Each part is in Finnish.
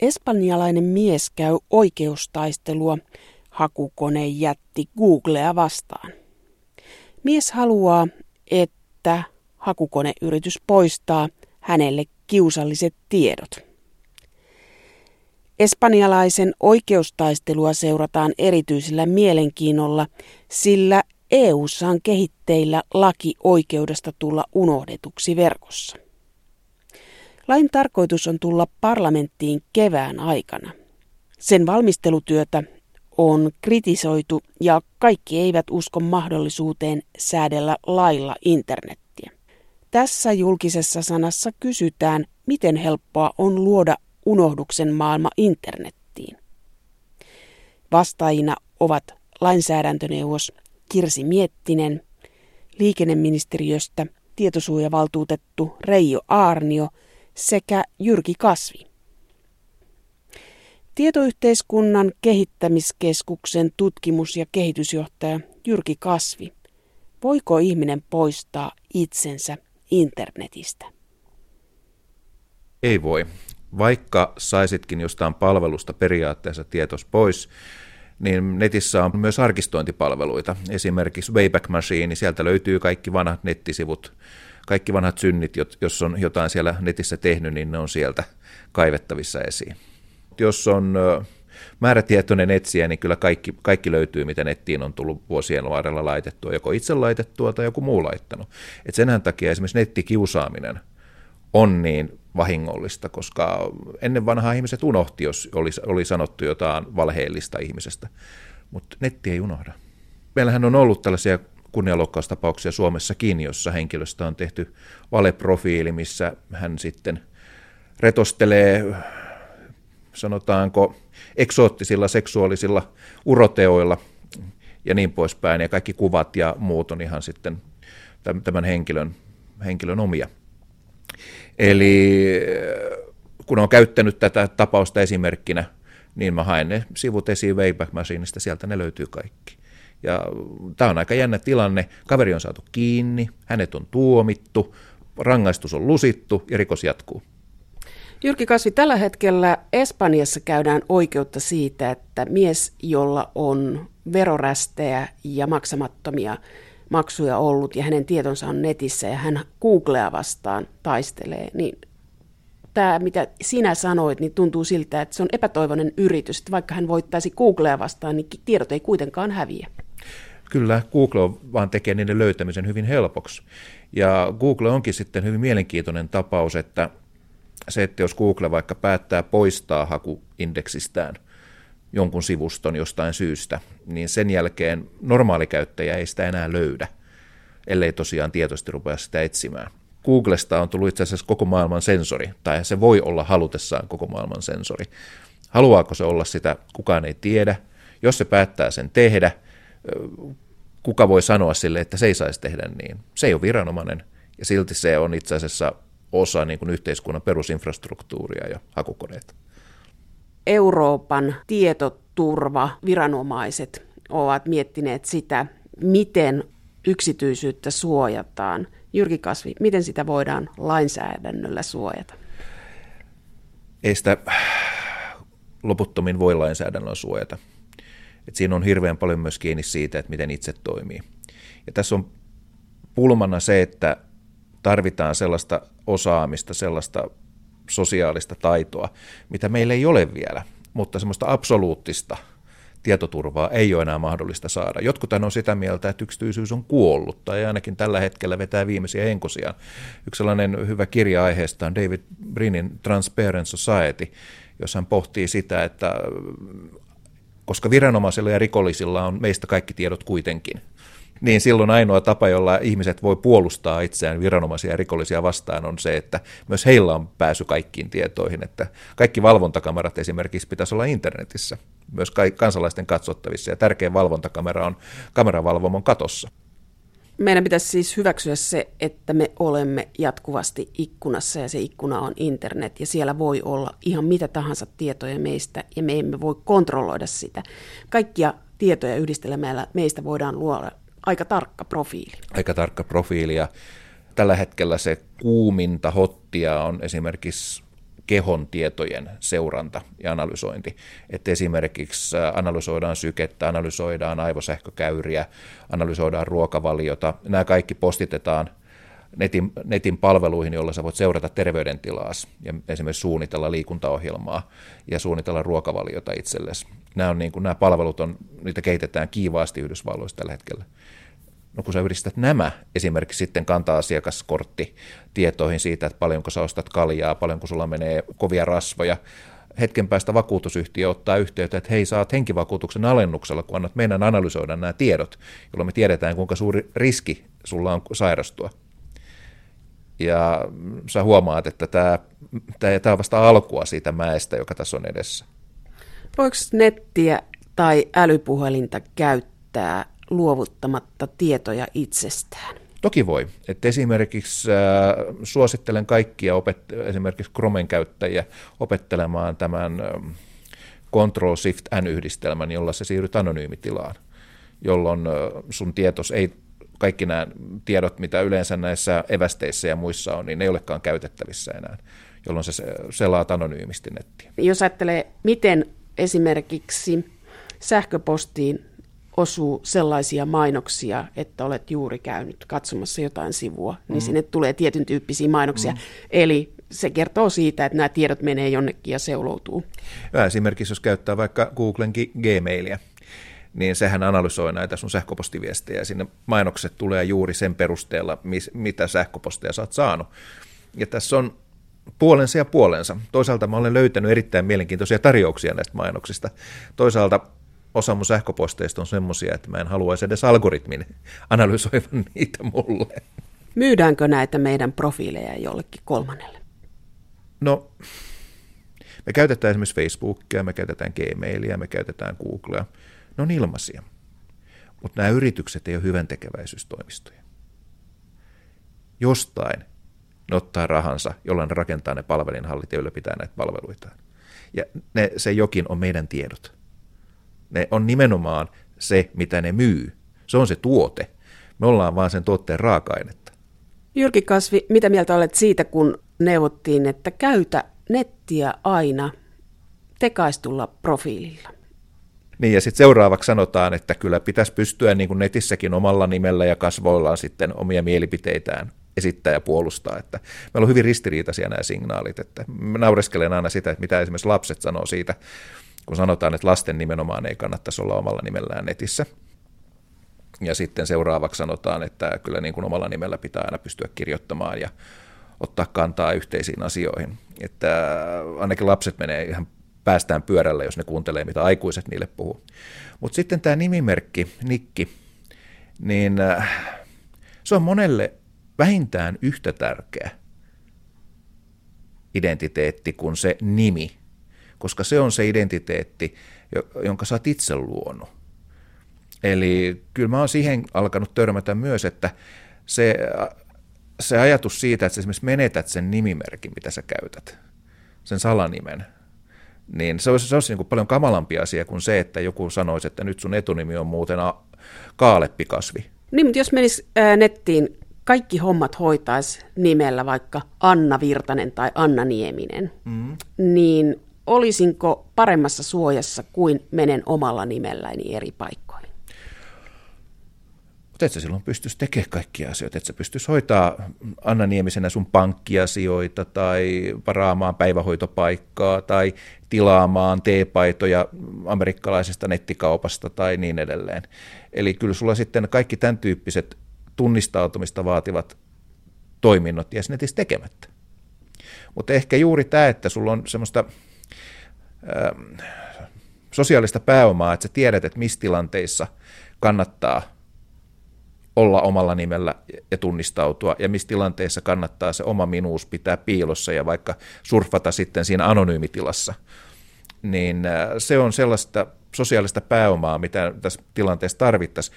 Espanjalainen mies käy oikeustaistelua hakukone jätti Googlea vastaan. Mies haluaa, että hakukoneyritys poistaa hänelle kiusalliset tiedot. Espanjalaisen oikeustaistelua seurataan erityisellä mielenkiinnolla, sillä EU:ssa on kehitteillä laki oikeudesta tulla unohdetuksi verkossa. Lain tarkoitus on tulla parlamenttiin kevään aikana. Sen valmistelutyötä on kritisoitu ja kaikki eivät usko mahdollisuuteen säädellä lailla internettiä. Tässä julkisessa sanassa kysytään, miten helppoa on luoda unohduksen maailma internettiin. Vastaajina ovat lainsäädäntöneuvos Kirsi Miettinen, liikenneministeriöstä tietosuojavaltuutettu Reijo Aarnio sekä Jyrki Kasvi. Tietoyhteiskunnan kehittämiskeskuksen tutkimus- ja kehitysjohtaja Jyrki Kasvi. Voiko ihminen poistaa itsensä internetistä? Ei voi. Vaikka saisitkin jostain palvelusta periaatteessa tietos pois, niin netissä on myös arkistointipalveluita. Esimerkiksi Wayback Machine, sieltä löytyy kaikki vanhat nettisivut, kaikki vanhat synnit, jos on jotain siellä netissä tehnyt, niin ne on sieltä kaivettavissa esiin. Jos on määrätietoinen etsiä, niin kyllä kaikki, kaikki löytyy, mitä nettiin on tullut vuosien varrella laitettua, joko itse laitettua tai joku muu laittanut. Et senhän takia esimerkiksi nettikiusaaminen on niin vahingollista, koska ennen vanhaa ihmiset unohti, jos oli, oli sanottu jotain valheellista ihmisestä, mutta netti ei unohda. Meillähän on ollut tällaisia kunnianloukkaustapauksia Suomessakin, jossa henkilöstä on tehty valeprofiili, missä hän sitten retostelee, sanotaanko, eksoottisilla seksuaalisilla uroteoilla ja niin poispäin, ja kaikki kuvat ja muut on ihan sitten tämän henkilön, henkilön omia. Eli kun on käyttänyt tätä tapausta esimerkkinä, niin mä haen ne sivut esiin Wayback Machineista, sieltä ne löytyy kaikki. Ja tämä on aika jännä tilanne. Kaveri on saatu kiinni, hänet on tuomittu, rangaistus on lusittu ja rikos jatkuu. Jyrki Kasvi, tällä hetkellä Espanjassa käydään oikeutta siitä, että mies, jolla on verorästejä ja maksamattomia maksuja ollut ja hänen tietonsa on netissä ja hän Googlea vastaan taistelee, niin tämä, mitä sinä sanoit, niin tuntuu siltä, että se on epätoivoinen yritys, että vaikka hän voittaisi Googlea vastaan, niin tiedot ei kuitenkaan häviä. Kyllä, Google vaan tekee niiden löytämisen hyvin helpoksi. Ja Google onkin sitten hyvin mielenkiintoinen tapaus, että se, että jos Google vaikka päättää poistaa hakuindeksistään – jonkun sivuston jostain syystä, niin sen jälkeen normaali käyttäjä ei sitä enää löydä, ellei tosiaan tietoisesti rupea sitä etsimään. Googlesta on tullut itse asiassa koko maailman sensori, tai se voi olla halutessaan koko maailman sensori. Haluaako se olla sitä, kukaan ei tiedä. Jos se päättää sen tehdä, kuka voi sanoa sille, että se ei saisi tehdä niin. Se ei ole viranomainen, ja silti se on itse asiassa osa niin kuin yhteiskunnan perusinfrastruktuuria ja hakukoneita. Euroopan tietoturva viranomaiset ovat miettineet sitä, miten yksityisyyttä suojataan. Jyrki Kasvi, miten sitä voidaan lainsäädännöllä suojata? Ei sitä loputtomin voi lainsäädännöllä suojata. Et siinä on hirveän paljon myös kiinni siitä, että miten itse toimii. Ja tässä on pulmana se, että tarvitaan sellaista osaamista, sellaista sosiaalista taitoa, mitä meillä ei ole vielä, mutta semmoista absoluuttista tietoturvaa ei ole enää mahdollista saada. Jotkut on sitä mieltä, että yksityisyys on kuollut, tai ainakin tällä hetkellä vetää viimeisiä henkosiaan. Yksi sellainen hyvä kirja aiheesta on David Brinnin Transparent Society, jossa hän pohtii sitä, että koska viranomaisilla ja rikollisilla on meistä kaikki tiedot kuitenkin, niin silloin ainoa tapa, jolla ihmiset voi puolustaa itseään viranomaisia ja rikollisia vastaan on se, että myös heillä on pääsy kaikkiin tietoihin, että kaikki valvontakamerat esimerkiksi pitäisi olla internetissä, myös kansalaisten katsottavissa, ja tärkein valvontakamera on kameravalvomon katossa. Meidän pitäisi siis hyväksyä se, että me olemme jatkuvasti ikkunassa ja se ikkuna on internet ja siellä voi olla ihan mitä tahansa tietoja meistä ja me emme voi kontrolloida sitä. Kaikkia tietoja yhdistelemällä meistä voidaan luoda aika tarkka profiili. Aika tarkka profiili ja tällä hetkellä se kuuminta hottia on esimerkiksi kehon tietojen seuranta ja analysointi. Että esimerkiksi analysoidaan sykettä, analysoidaan aivosähkökäyriä, analysoidaan ruokavaliota. Nämä kaikki postitetaan netin, netin palveluihin, joilla sä voit seurata terveydentilaas ja esimerkiksi suunnitella liikuntaohjelmaa ja suunnitella ruokavaliota itsellesi. Nämä, on niin kuin, nämä palvelut, on, niitä kehitetään kiivaasti Yhdysvalloissa tällä hetkellä. No kun sä yhdistät nämä esimerkiksi sitten kantaa asiakaskortti tietoihin siitä, että paljonko sä ostat kaljaa, paljonko sulla menee kovia rasvoja, hetken päästä vakuutusyhtiö ottaa yhteyttä, että hei, saat henkivakuutuksen alennuksella, kun annat meidän analysoida nämä tiedot, jolloin me tiedetään, kuinka suuri riski sulla on sairastua. Ja sä huomaat, että tämä, tämä on vasta alkua siitä mäestä, joka tässä on edessä. Voiko nettiä tai älypuhelinta käyttää luovuttamatta tietoja itsestään? Toki voi. Et esimerkiksi äh, suosittelen kaikkia opet- esimerkiksi Chromen käyttäjiä opettelemaan tämän äh, Control Shift N-yhdistelmän, jolla se siirryt anonyymitilaan, jolloin äh, sun tietos ei kaikki nämä tiedot, mitä yleensä näissä evästeissä ja muissa on, niin ne ei olekaan käytettävissä enää, jolloin se selaat anonyymisti nettiä. Jos ajattelee, miten esimerkiksi sähköpostiin osuu sellaisia mainoksia, että olet juuri käynyt katsomassa jotain sivua, niin mm. sinne tulee tietyn tyyppisiä mainoksia. Mm. Eli se kertoo siitä, että nämä tiedot menee jonnekin ja seuloutuu. Ja esimerkiksi jos käyttää vaikka Googlen Gmailia, niin sehän analysoi näitä sun sähköpostiviestejä ja sinne mainokset tulee juuri sen perusteella, mitä sähköposteja sä oot saanut. Ja tässä on puolensa ja puolensa. Toisaalta mä olen löytänyt erittäin mielenkiintoisia tarjouksia näistä mainoksista. Toisaalta osa mun sähköposteista on semmoisia, että mä en haluaisi edes algoritmin analysoivan niitä mulle. Myydäänkö näitä meidän profiileja jollekin kolmannelle? No, me käytetään esimerkiksi Facebookia, me käytetään Gmailia, me käytetään Googlea. Ne on ilmaisia. Mutta nämä yritykset ei ole hyvän tekeväisyystoimistoja. Jostain ne ottaa rahansa, jolla ne rakentaa ne palvelinhallit ja ylläpitää näitä palveluitaan. Ja ne, se jokin on meidän tiedot. Ne on nimenomaan se, mitä ne myy. Se on se tuote. Me ollaan vaan sen tuotteen raaka-ainetta. Jyrki Kasvi, mitä mieltä olet siitä, kun neuvottiin, että käytä nettiä aina tekaistulla profiililla? Niin, ja sitten seuraavaksi sanotaan, että kyllä pitäisi pystyä niin kuin netissäkin omalla nimellä ja kasvoillaan sitten omia mielipiteitään esittää ja puolustaa. Että meillä on hyvin ristiriitaisia nämä signaalit. Että mä naureskelen aina sitä, että mitä esimerkiksi lapset sanoo siitä, kun sanotaan, että lasten nimenomaan ei kannattaisi olla omalla nimellään netissä. Ja sitten seuraavaksi sanotaan, että kyllä niin kuin omalla nimellä pitää aina pystyä kirjoittamaan ja ottaa kantaa yhteisiin asioihin. Että ainakin lapset menee ihan päästään pyörällä, jos ne kuuntelee, mitä aikuiset niille puhuu. Mutta sitten tämä nimimerkki, Nikki, niin äh, se on monelle vähintään yhtä tärkeä identiteetti kuin se nimi, koska se on se identiteetti, jonka sä oot itse luonut. Eli kyllä mä oon siihen alkanut törmätä myös, että se, se ajatus siitä, että sä esimerkiksi menetät sen nimimerkin, mitä sä käytät, sen salanimen, niin se olisi, se olisi niin kuin paljon kamalampi asia kuin se, että joku sanoisi, että nyt sun etunimi on muuten a- Kaaleppikasvi. Niin, mutta jos menisi ää, nettiin, kaikki hommat hoitaisi nimellä vaikka Anna Virtanen tai Anna Nieminen, mm. niin olisinko paremmassa suojassa kuin menen omalla nimelläni eri paikkoihin? Mutta et sä silloin pystyisi tekemään kaikkia asioita, että sä pystyisi hoitaa Anna Niemisenä sun pankkiasioita tai varaamaan päivähoitopaikkaa tai tilaamaan teepaitoja amerikkalaisesta nettikaupasta tai niin edelleen. Eli kyllä sulla sitten kaikki tämän tyyppiset tunnistautumista vaativat toiminnot jäisi netissä tekemättä. Mutta ehkä juuri tämä, että sulla on semmoista sosiaalista pääomaa, että sä tiedät, että missä tilanteissa kannattaa olla omalla nimellä ja tunnistautua, ja missä tilanteessa kannattaa se oma minuus pitää piilossa ja vaikka surfata sitten siinä anonyymitilassa, niin äh, se on sellaista sosiaalista pääomaa, mitä tässä tilanteessa tarvittaisiin.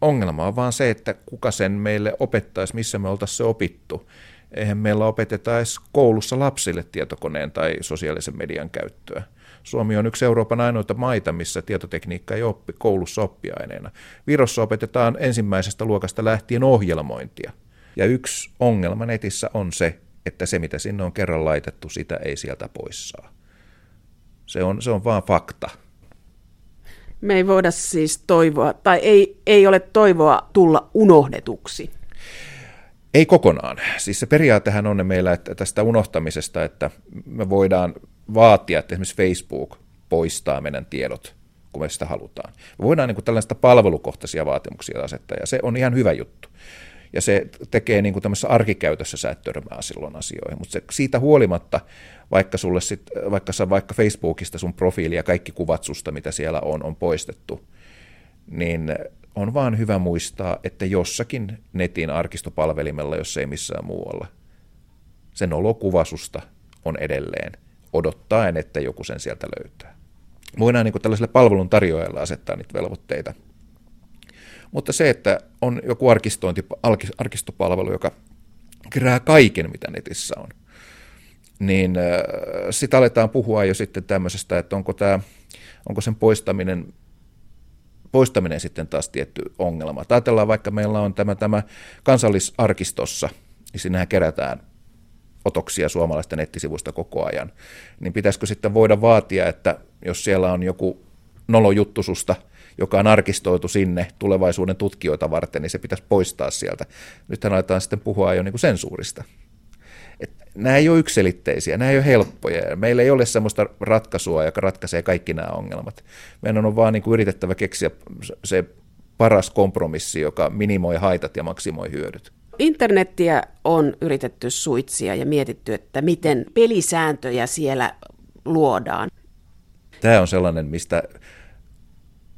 Ongelma on vaan se, että kuka sen meille opettaisi, missä me oltaisiin se opittu. Eihän meillä opeteta edes koulussa lapsille tietokoneen tai sosiaalisen median käyttöä. Suomi on yksi Euroopan ainoita maita, missä tietotekniikka ei oppi koulussa oppiaineena. Virossa opetetaan ensimmäisestä luokasta lähtien ohjelmointia. Ja yksi ongelma netissä on se, että se mitä sinne on kerran laitettu, sitä ei sieltä pois saa. Se on, se on vaan fakta. Me ei voida siis toivoa, tai ei, ei ole toivoa tulla unohdetuksi. Ei kokonaan. Siis se periaatehan on meillä että tästä unohtamisesta, että me voidaan vaatia, että esimerkiksi Facebook poistaa meidän tiedot, kun me sitä halutaan. Me voidaan niin kuin tällaista palvelukohtaisia vaatimuksia asettaa, ja se on ihan hyvä juttu. Ja se tekee niin kuin tämmöisessä arkikäytössä, sä et törmää silloin asioihin. Mutta siitä huolimatta, vaikka, sulle sit, vaikka, sä, vaikka Facebookista sun profiili ja kaikki kuvat susta, mitä siellä on, on poistettu, niin on vaan hyvä muistaa, että jossakin netin arkistopalvelimella, jos ei missään muualla, sen olokuvasusta on edelleen odottaen, että joku sen sieltä löytää. Voidaan niin tällaiselle palvelun tarjoajalle asettaa niitä velvoitteita. Mutta se, että on joku arkistointi, arkistopalvelu, joka kerää kaiken, mitä netissä on, niin äh, sitä aletaan puhua jo sitten tämmöisestä, että onko, tämä, onko sen poistaminen poistaminen sitten taas tietty ongelma. Ajatellaan vaikka meillä on tämä, tämä kansallisarkistossa, niin sinnehän kerätään otoksia suomalaisten nettisivuista koko ajan, niin pitäisikö sitten voida vaatia, että jos siellä on joku nolojuttususta, joka on arkistoitu sinne tulevaisuuden tutkijoita varten, niin se pitäisi poistaa sieltä. Nythän aletaan sitten puhua jo niin kuin sensuurista. Nämä ei ole yksilitteisiä, nämä ei ole helppoja. Meillä ei ole sellaista ratkaisua, joka ratkaisee kaikki nämä ongelmat. Meidän on vaan niin kuin yritettävä keksiä se paras kompromissi, joka minimoi haitat ja maksimoi hyödyt. Internettiä on yritetty suitsia ja mietitty, että miten pelisääntöjä siellä luodaan. Tämä on sellainen, mistä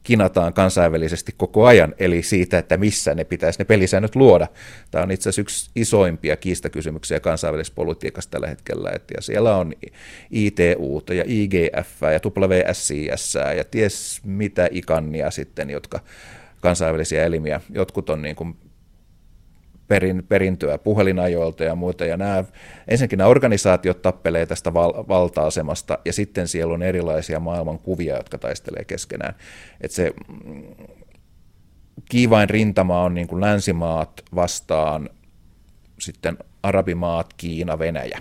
kinataan kansainvälisesti koko ajan, eli siitä, että missä ne pitäisi ne pelisäännöt luoda. Tämä on itse asiassa yksi isoimpia kiistakysymyksiä kansainvälisessä politiikassa tällä hetkellä, ja siellä on ITU ja IGF ja WSIS ja ties mitä ikannia sitten, jotka kansainvälisiä elimiä, jotkut on niin kuin perin, perintöä puhelinajoilta ja muita. Ja nämä, ensinnäkin nämä organisaatiot tappelee tästä val, valta-asemasta ja sitten siellä on erilaisia maailman kuvia, jotka taistelee keskenään. Että se kiivain rintama on niin kuin länsimaat vastaan sitten arabimaat, Kiina, Venäjä.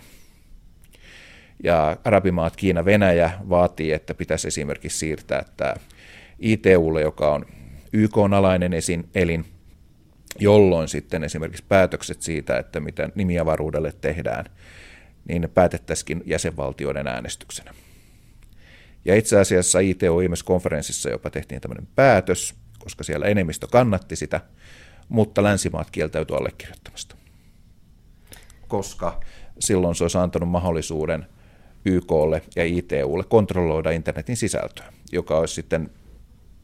Ja arabimaat, Kiina, Venäjä vaatii, että pitäisi esimerkiksi siirtää tämä ITUlle, joka on YK-alainen elin, jolloin sitten esimerkiksi päätökset siitä, että mitä nimiavaruudelle tehdään, niin ne päätettäisikin jäsenvaltioiden äänestyksenä. Ja itse asiassa ITO konferenssissa jopa tehtiin tämmöinen päätös, koska siellä enemmistö kannatti sitä, mutta länsimaat kieltäytyi allekirjoittamasta. Koska silloin se olisi antanut mahdollisuuden YKlle ja ITUlle kontrolloida internetin sisältöä, joka olisi sitten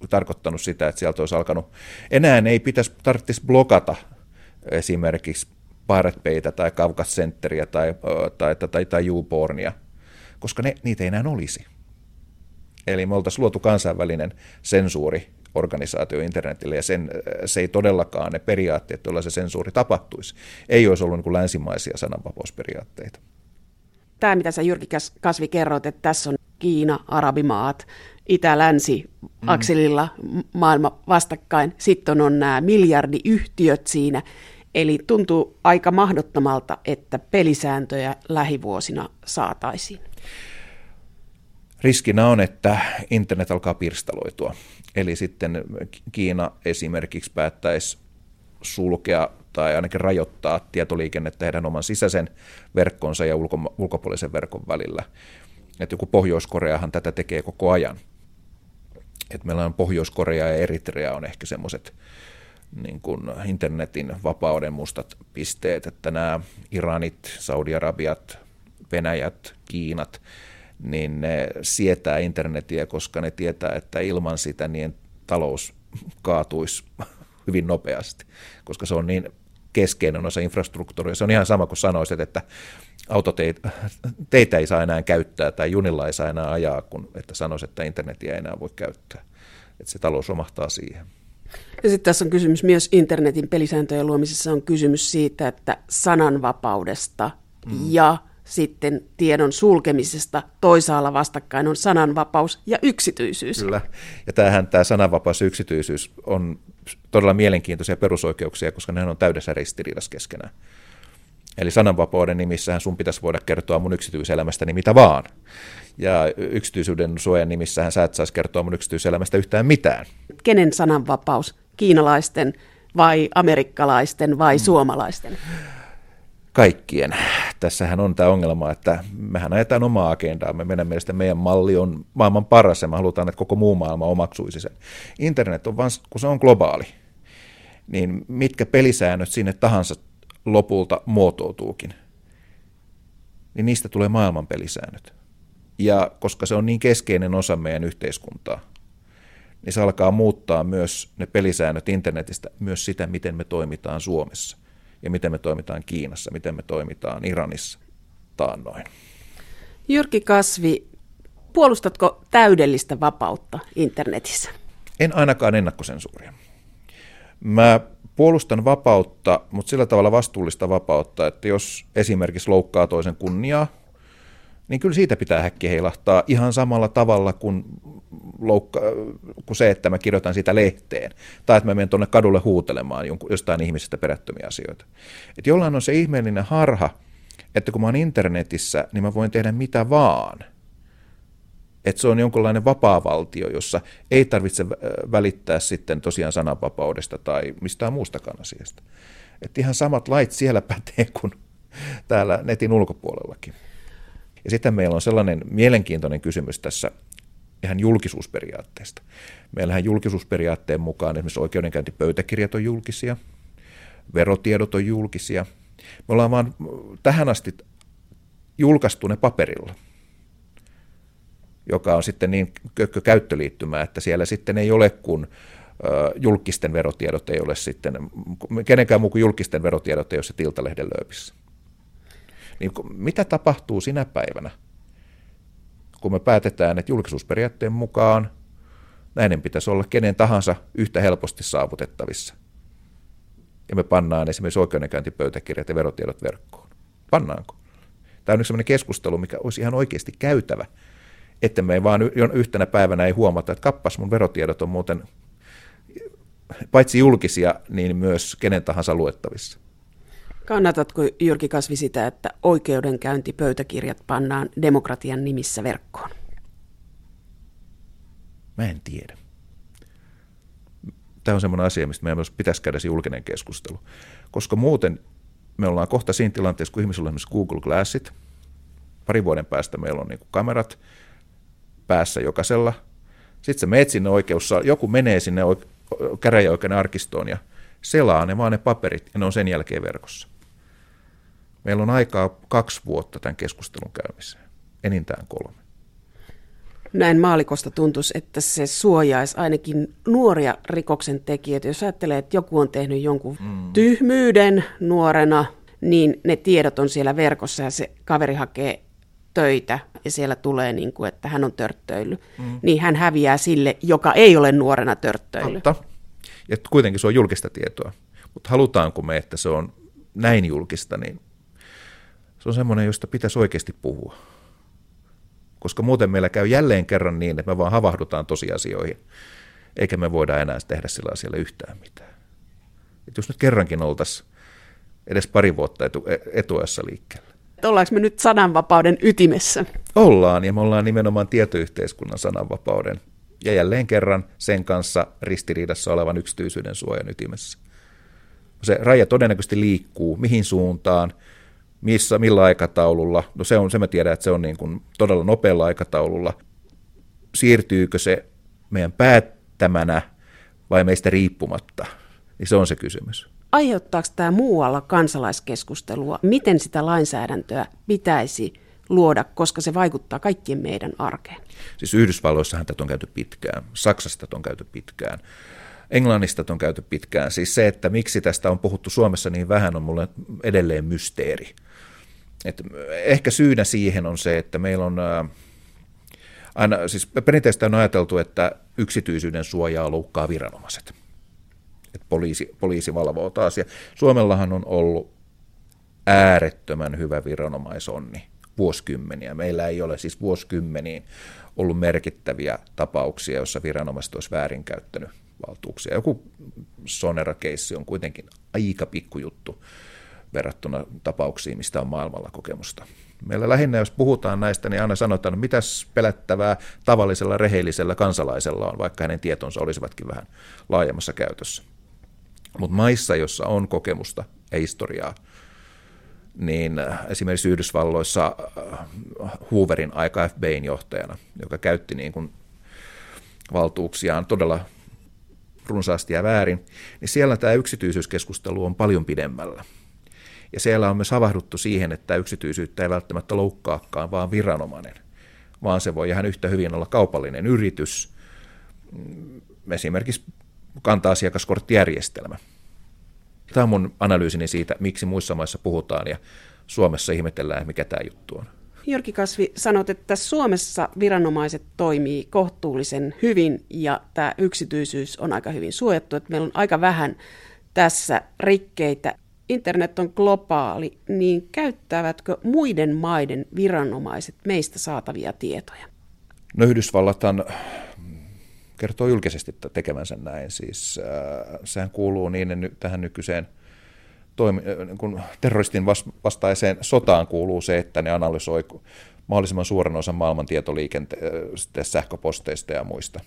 tarkoittanut sitä, että sieltä olisi alkanut, enää ei pitäisi, tarvitsisi blokata esimerkiksi Pirate tai Kaukas Centeriä tai, tai, tai, tai, tai YouPornia, koska ne, niitä ei enää olisi. Eli me oltaisiin luotu kansainvälinen sensuuri organisaatio internetille, ja sen, se ei todellakaan ne periaatteet, joilla se sensuuri tapahtuisi, ei olisi ollut niin kuin länsimaisia sananvapausperiaatteita. Tämä, mitä sä Jyrki Kasvi kerroit, että tässä on Kiina, Arabimaat, itä-länsi-akselilla maailma vastakkain. Sitten on nämä miljardiyhtiöt siinä. Eli tuntuu aika mahdottomalta, että pelisääntöjä lähivuosina saataisiin. Riskinä on, että internet alkaa pirstaloitua. Eli sitten Kiina esimerkiksi päättäisi sulkea tai ainakin rajoittaa tietoliikennettä heidän oman sisäisen verkkonsa ja ulko- ulkopuolisen verkon välillä. Että joku Pohjois-Koreahan tätä tekee koko ajan että meillä on Pohjois-Korea ja Eritrea on ehkä semmoiset niin kuin internetin vapauden mustat pisteet, että nämä Iranit, Saudi-Arabiat, Venäjät, Kiinat, niin ne sietää internetiä, koska ne tietää, että ilman sitä niin talous kaatuisi hyvin nopeasti, koska se on niin keskeinen osa infrastruktuuria. Se on ihan sama kuin sanoisit, että autoteitä teitä ei saa enää käyttää tai junilla ei saa enää ajaa, kun että sanoisi, että internetiä ei enää voi käyttää. Että se talous romahtaa siihen. Ja sitten tässä on kysymys myös internetin pelisääntöjen luomisessa on kysymys siitä, että sananvapaudesta mm. ja sitten tiedon sulkemisesta toisaalla vastakkain on sananvapaus ja yksityisyys. Kyllä, ja tämähän tämä sananvapaus ja yksityisyys on todella mielenkiintoisia perusoikeuksia, koska ne on täydessä ristiriidassa keskenään. Eli sananvapauden nimissähän sun pitäisi voida kertoa mun yksityiselämästäni mitä vaan. Ja yksityisyyden suojan nimissähän sä et saisi kertoa mun yksityiselämästä yhtään mitään. Kenen sananvapaus? Kiinalaisten vai amerikkalaisten vai mm. suomalaisten? Kaikkien. Tässähän on tämä ongelma, että mehän ajetaan omaa agendaa. Me meidän mielestä meidän malli on maailman paras ja me halutaan, että koko muu maailma omaksuisi sen. Internet on vain, kun se on globaali, niin mitkä pelisäännöt sinne tahansa lopulta muotoutuukin, niin niistä tulee maailman pelisäännöt. Ja koska se on niin keskeinen osa meidän yhteiskuntaa, niin se alkaa muuttaa myös ne pelisäännöt internetistä, myös sitä, miten me toimitaan Suomessa ja miten me toimitaan Kiinassa, miten me toimitaan Iranissa taannoin. Jyrki Kasvi, puolustatko täydellistä vapautta internetissä? En ainakaan ennakkosensuuria. Mä puolustan vapautta, mutta sillä tavalla vastuullista vapautta, että jos esimerkiksi loukkaa toisen kunniaa, niin kyllä siitä pitää häkki heilahtaa ihan samalla tavalla kuin, loukka, kuin se, että mä kirjoitan siitä lehteen, tai että mä menen tuonne kadulle huutelemaan jostain ihmisestä perättömiä asioita. Et jollain on se ihmeellinen harha, että kun mä oon internetissä, niin mä voin tehdä mitä vaan. Että se on jonkinlainen vapaa-valtio, jossa ei tarvitse välittää sitten tosiaan sananvapaudesta tai mistään muustakaan asiasta. Että ihan samat lait siellä pätee kuin täällä netin ulkopuolellakin. Ja sitten meillä on sellainen mielenkiintoinen kysymys tässä ihan julkisuusperiaatteesta. Meillähän julkisuusperiaatteen mukaan esimerkiksi oikeudenkäyntipöytäkirjat on julkisia, verotiedot on julkisia. Me ollaan vaan tähän asti julkaistu ne paperilla, joka on sitten niin kökkö käyttöliittymää, että siellä sitten ei ole kuin julkisten verotiedot ei ole sitten, kenenkään muu kuin julkisten verotiedot ei ole se Tiltalehden lööpissä. Niin mitä tapahtuu sinä päivänä, kun me päätetään, että julkisuusperiaatteen mukaan näiden pitäisi olla kenen tahansa yhtä helposti saavutettavissa. Ja me pannaan esimerkiksi oikeudenkäyntipöytäkirjat ja verotiedot verkkoon. Pannaanko? Tämä on yksi sellainen keskustelu, mikä olisi ihan oikeasti käytävä, että me ei vaan yhtenä päivänä ei huomata, että kappas mun verotiedot on muuten paitsi julkisia, niin myös kenen tahansa luettavissa. Kannatatko Jyrki Kasvi sitä, että oikeudenkäyntipöytäkirjat pannaan demokratian nimissä verkkoon? Mä en tiedä. Tämä on semmoinen asia, mistä meidän myös pitäisi käydä julkinen keskustelu. Koska muuten me ollaan kohta siinä tilanteessa, kun ihmisillä on esimerkiksi Google Glassit. Pari vuoden päästä meillä on niin kamerat päässä jokaisella. Sitten sä meet sinne oikeus, joku menee sinne käräjäoikeuden arkistoon ja selaa ne vaan ne paperit ja ne on sen jälkeen verkossa. Meillä on aikaa kaksi vuotta tämän keskustelun käymiseen, enintään kolme. Näin maalikosta tuntuisi, että se suojaisi ainakin nuoria rikoksen tekijöitä. Jos ajattelee, että joku on tehnyt jonkun mm. tyhmyyden nuorena, niin ne tiedot on siellä verkossa ja se kaveri hakee töitä ja siellä tulee, niin kuin, että hän on törttöily, mm. niin hän häviää sille, joka ei ole nuorena törttöily. Totta. Ja kuitenkin se on julkista tietoa. Mutta halutaanko me, että se on näin julkista, niin se on semmoinen, josta pitäisi oikeasti puhua. Koska muuten meillä käy jälleen kerran niin, että me vaan havahdutaan tosiasioihin, eikä me voida enää tehdä sillä asialla yhtään mitään. Et jos nyt kerrankin oltaisiin edes pari vuotta etu, etuajassa liikkeellä. Ollaanko me nyt sananvapauden ytimessä? Ollaan, ja me ollaan nimenomaan tietoyhteiskunnan sananvapauden ja jälleen kerran sen kanssa ristiriidassa olevan yksityisyyden suojan ytimessä. Se raja todennäköisesti liikkuu, mihin suuntaan, missä, millä aikataululla. No se on, se mä tiedän, että se on niin kuin todella nopealla aikataululla. Siirtyykö se meidän päättämänä vai meistä riippumatta? Niin se on se kysymys. Aiheuttaako tämä muualla kansalaiskeskustelua? Miten sitä lainsäädäntöä pitäisi luoda, koska se vaikuttaa kaikkien meidän arkeen? Siis Yhdysvalloissahan tätä on käyty pitkään, Saksasta tätä on käyty pitkään. Englannista on käyty pitkään. Siis se, että miksi tästä on puhuttu Suomessa niin vähän, on mulle edelleen mysteeri. Et ehkä syynä siihen on se, että meillä on aina, siis perinteisesti on ajateltu, että yksityisyyden suojaa loukkaa viranomaiset. Et poliisi, poliisi valvoo taas. Ja Suomellahan on ollut äärettömän hyvä viranomaisonni vuosikymmeniä. Meillä ei ole siis vuosikymmeniin ollut merkittäviä tapauksia, joissa viranomaiset olisi väärinkäyttänyt valtuuksia. Joku Sonera-keissi on kuitenkin aika pikkujuttu verrattuna tapauksiin, mistä on maailmalla kokemusta. Meillä lähinnä, jos puhutaan näistä, niin aina sanotaan, että mitäs pelättävää tavallisella rehellisellä kansalaisella on, vaikka hänen tietonsa olisivatkin vähän laajemmassa käytössä. Mutta maissa, jossa on kokemusta ja historiaa, niin äh, esimerkiksi Yhdysvalloissa äh, Hooverin aika FBIn johtajana, joka käytti niin kuin valtuuksiaan todella runsaasti ja väärin, niin siellä tämä yksityisyyskeskustelu on paljon pidemmällä. Ja siellä on myös havahduttu siihen, että yksityisyyttä ei välttämättä loukkaakaan vaan viranomainen, vaan se voi ihan yhtä hyvin olla kaupallinen yritys, mm, esimerkiksi kanta-asiakaskorttijärjestelmä. Tämä on mun analyysini siitä, miksi muissa maissa puhutaan ja Suomessa ihmetellään, mikä tämä juttu on. Jyrki Kasvi, sanot, että Suomessa viranomaiset toimii kohtuullisen hyvin ja tämä yksityisyys on aika hyvin suojattu, että meillä on aika vähän tässä rikkeitä. Internet on globaali, niin käyttävätkö muiden maiden viranomaiset meistä saatavia tietoja? No Yhdysvallathan kertoo julkisesti tekemänsä näin. Siis äh, sehän kuuluu niin tähän nykyiseen toimi, äh, niin kun terroristin vastaiseen sotaan kuuluu se, että ne analysoi mahdollisimman suuren osan maailman tietoliikenteestä, sähköposteista ja muista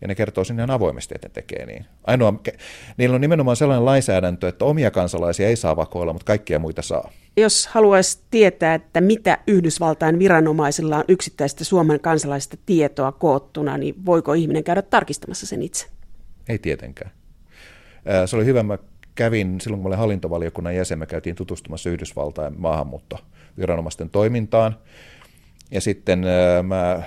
ja ne kertoo sinne avoimesti, että ne tekee niin. Ainoa, niillä on nimenomaan sellainen lainsäädäntö, että omia kansalaisia ei saa vakoilla, mutta kaikkia muita saa. Jos haluaisi tietää, että mitä Yhdysvaltain viranomaisilla on yksittäistä Suomen kansalaisista tietoa koottuna, niin voiko ihminen käydä tarkistamassa sen itse? Ei tietenkään. Se oli hyvä, mä kävin, silloin kun olin hallintovaliokunnan jäsen, me käytiin tutustumassa Yhdysvaltain maahanmuuttoviranomaisten toimintaan. Ja sitten mä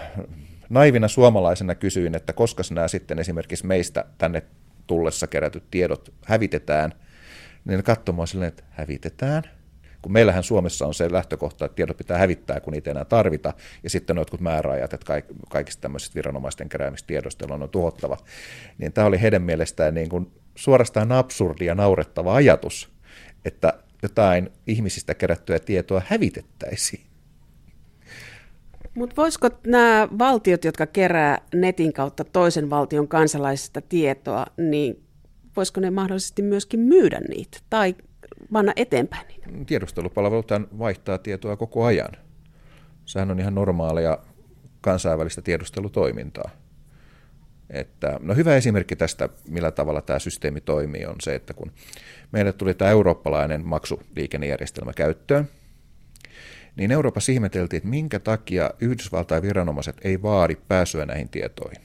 naivina suomalaisena kysyin, että koska nämä sitten esimerkiksi meistä tänne tullessa kerätyt tiedot hävitetään, niin katsomaan silleen, että hävitetään. Kun meillähän Suomessa on se lähtökohta, että tiedot pitää hävittää, kun niitä enää tarvita, ja sitten on jotkut määräajat, että kaikista tämmöisistä viranomaisten keräämistä tiedosta on tuhottava. Niin tämä oli heidän mielestään niin kuin suorastaan absurdi ja naurettava ajatus, että jotain ihmisistä kerättyä tietoa hävitettäisiin. Mutta voisiko nämä valtiot, jotka kerää netin kautta toisen valtion kansalaisista tietoa, niin voisiko ne mahdollisesti myöskin myydä niitä tai panna eteenpäin niitä? Tiedustelupalvelut vaihtaa tietoa koko ajan. Sehän on ihan normaalia kansainvälistä tiedustelutoimintaa. Että, no hyvä esimerkki tästä, millä tavalla tämä systeemi toimii, on se, että kun meille tuli tämä eurooppalainen maksuliikennejärjestelmä käyttöön, niin Euroopassa ihmeteltiin, että minkä takia Yhdysvaltain viranomaiset ei vaadi pääsyä näihin tietoihin.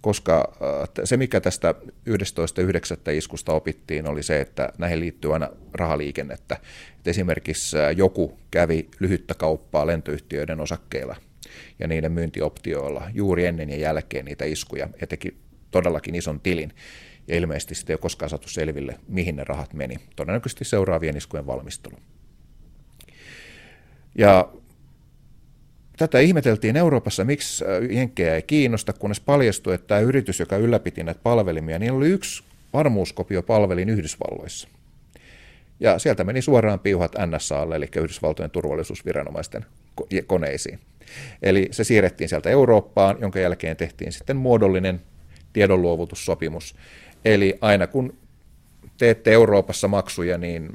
Koska äh, se, mikä tästä 11.9. iskusta opittiin, oli se, että näihin liittyy aina rahaliikennettä. Että esimerkiksi äh, joku kävi lyhyttä kauppaa lentoyhtiöiden osakkeilla ja niiden myyntioptioilla juuri ennen ja jälkeen niitä iskuja ja teki todellakin ison tilin. Ja ilmeisesti sitten ei ole koskaan saatu selville, mihin ne rahat meni. Todennäköisesti seuraavien iskujen valmistelu. Ja tätä ihmeteltiin Euroopassa, miksi äh, jenkkejä ei kiinnosta, kunnes paljastui, että tämä yritys, joka ylläpiti näitä palvelimia, niin oli yksi varmuuskopiopalvelin Yhdysvalloissa. Ja sieltä meni suoraan piuhat NSAlle, eli Yhdysvaltojen turvallisuusviranomaisten koneisiin. Eli se siirrettiin sieltä Eurooppaan, jonka jälkeen tehtiin sitten muodollinen tiedonluovutussopimus. Eli aina kun teette Euroopassa maksuja, niin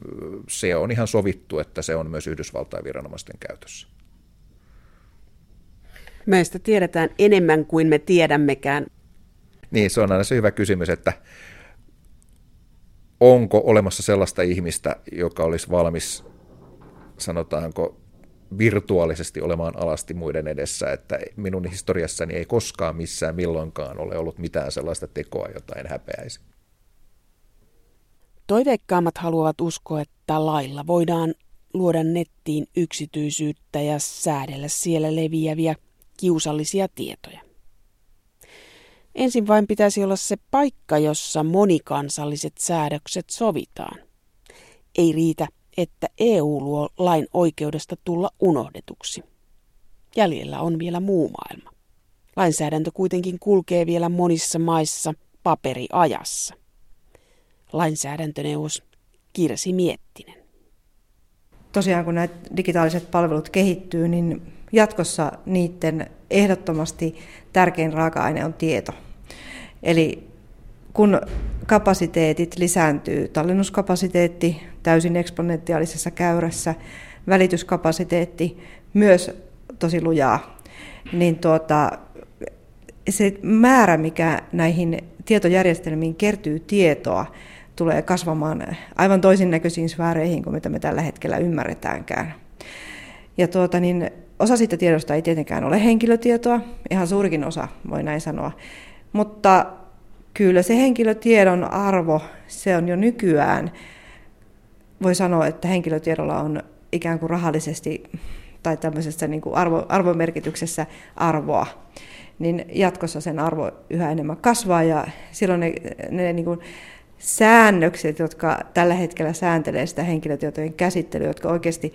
se on ihan sovittu, että se on myös Yhdysvaltain viranomaisten käytössä. Meistä tiedetään enemmän kuin me tiedämmekään. Niin, se on aina se hyvä kysymys, että onko olemassa sellaista ihmistä, joka olisi valmis, sanotaanko, virtuaalisesti olemaan alasti muiden edessä, että minun historiassani ei koskaan missään milloinkaan ole ollut mitään sellaista tekoa, jota en häpeäisi. Toiveikkaammat haluavat uskoa, että lailla voidaan luoda nettiin yksityisyyttä ja säädellä siellä leviäviä kiusallisia tietoja. Ensin vain pitäisi olla se paikka, jossa monikansalliset säädökset sovitaan. Ei riitä, että EU luo lain oikeudesta tulla unohdetuksi. Jäljellä on vielä muu maailma. Lainsäädäntö kuitenkin kulkee vielä monissa maissa paperiajassa lainsäädäntöneuvos Kirsi Miettinen. Tosiaan kun nämä digitaaliset palvelut kehittyy, niin jatkossa niiden ehdottomasti tärkein raaka-aine on tieto. Eli kun kapasiteetit lisääntyy, tallennuskapasiteetti, täysin eksponentiaalisessa käyrässä, välityskapasiteetti myös tosi lujaa, niin tuota, se määrä, mikä näihin tietojärjestelmiin kertyy tietoa, tulee kasvamaan aivan toisin näköisiin sfääreihin kuin mitä me tällä hetkellä ymmärretäänkään. Ja tuota, niin osa siitä tiedosta ei tietenkään ole henkilötietoa, ihan suurikin osa voi näin sanoa, mutta kyllä se henkilötiedon arvo, se on jo nykyään, voi sanoa, että henkilötiedolla on ikään kuin rahallisesti tai tämmöisessä niin kuin arvo, arvomerkityksessä arvoa, niin jatkossa sen arvo yhä enemmän kasvaa ja silloin ne, ne niin kuin säännökset, jotka tällä hetkellä sääntelee sitä henkilötietojen käsittelyä, jotka oikeasti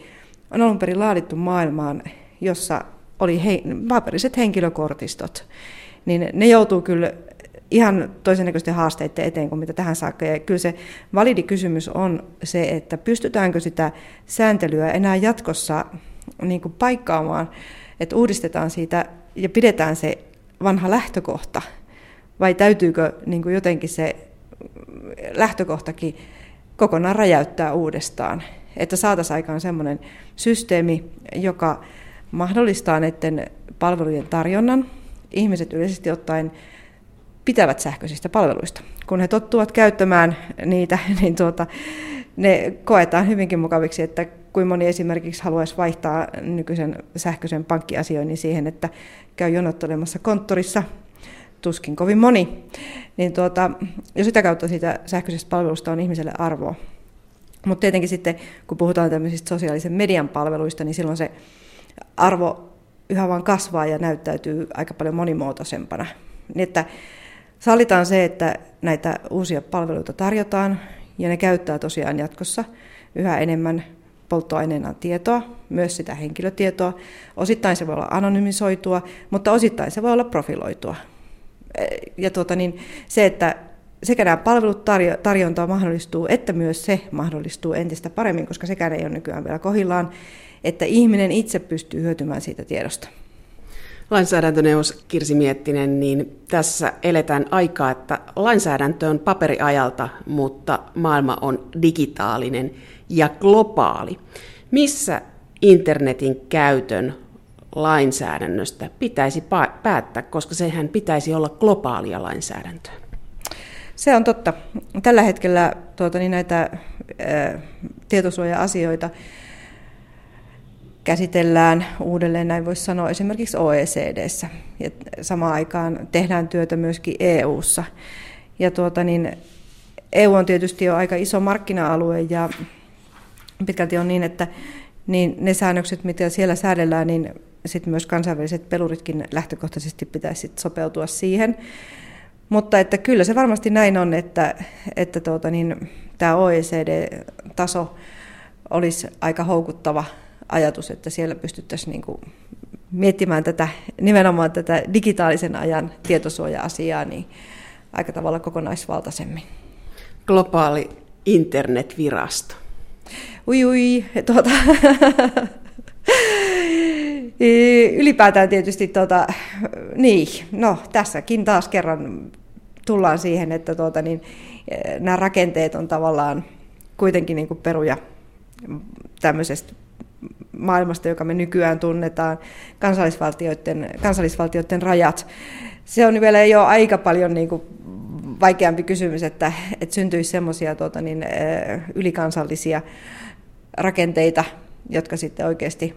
on alun perin laadittu maailmaan, jossa oli he, paperiset henkilökortistot, niin ne joutuu kyllä ihan toisennäköisten haasteiden eteen kuin mitä tähän saakka. Ja kyllä se validi kysymys on se, että pystytäänkö sitä sääntelyä enää jatkossa niin kuin paikkaamaan, että uudistetaan siitä ja pidetään se vanha lähtökohta, vai täytyykö niin kuin jotenkin se lähtökohtakin kokonaan räjäyttää uudestaan, että saataisiin aikaan sellainen systeemi, joka mahdollistaa näiden palvelujen tarjonnan. Ihmiset yleisesti ottaen pitävät sähköisistä palveluista. Kun he tottuvat käyttämään niitä, niin tuota, ne koetaan hyvinkin mukaviksi, että kuin moni esimerkiksi haluaisi vaihtaa nykyisen sähköisen pankkiasioinnin siihen, että käy jonottelemassa konttorissa, tuskin kovin moni, niin tuota, jo sitä kautta siitä sähköisestä palvelusta on ihmiselle arvoa. Mutta tietenkin sitten, kun puhutaan tämmöisistä sosiaalisen median palveluista, niin silloin se arvo yhä vaan kasvaa ja näyttäytyy aika paljon monimuotoisempana. Niin että sallitaan se, että näitä uusia palveluita tarjotaan ja ne käyttää tosiaan jatkossa yhä enemmän polttoaineena tietoa, myös sitä henkilötietoa. Osittain se voi olla anonymisoitua, mutta osittain se voi olla profiloitua. Ja tuota, niin se, että sekä nämä palvelut tarjonta mahdollistuu, että myös se mahdollistuu entistä paremmin, koska sekään ei ole nykyään vielä kohillaan, että ihminen itse pystyy hyötymään siitä tiedosta. Lainsäädäntöneuvos Kirsi Miettinen, niin tässä eletään aikaa, että lainsäädäntö on paperiajalta, mutta maailma on digitaalinen ja globaali. Missä internetin käytön lainsäädännöstä pitäisi päättää, koska sehän pitäisi olla globaalia lainsäädäntöä? Se on totta. Tällä hetkellä tuota, niin näitä ää, tietosuoja-asioita käsitellään uudelleen, näin voisi sanoa, esimerkiksi OECDssä. Ja samaan aikaan tehdään työtä myöskin EU:ssa. Ja tuota, niin EU on tietysti jo aika iso markkina-alue ja pitkälti on niin, että niin ne säännökset, mitä siellä säädellään, niin sitten myös kansainväliset peluritkin lähtökohtaisesti pitäisi sopeutua siihen. Mutta että kyllä se varmasti näin on, että, että tuota, niin, tämä OECD-taso olisi aika houkuttava ajatus, että siellä pystyttäisiin niin kuin miettimään tätä, nimenomaan tätä digitaalisen ajan tietosuoja-asiaa niin aika tavalla kokonaisvaltaisemmin. Globaali internetvirasto. Ui ui, tuota, ylipäätään tietysti, tuota, niin, no tässäkin taas kerran tullaan siihen, että tuota, niin, nämä rakenteet on tavallaan kuitenkin niin kuin peruja tämmöisestä maailmasta, joka me nykyään tunnetaan, kansallisvaltioiden, kansallisvaltioiden rajat. Se on vielä jo aika paljon niin kuin vaikeampi kysymys, että, että syntyisi semmoisia tuota, niin, ylikansallisia rakenteita, jotka sitten oikeasti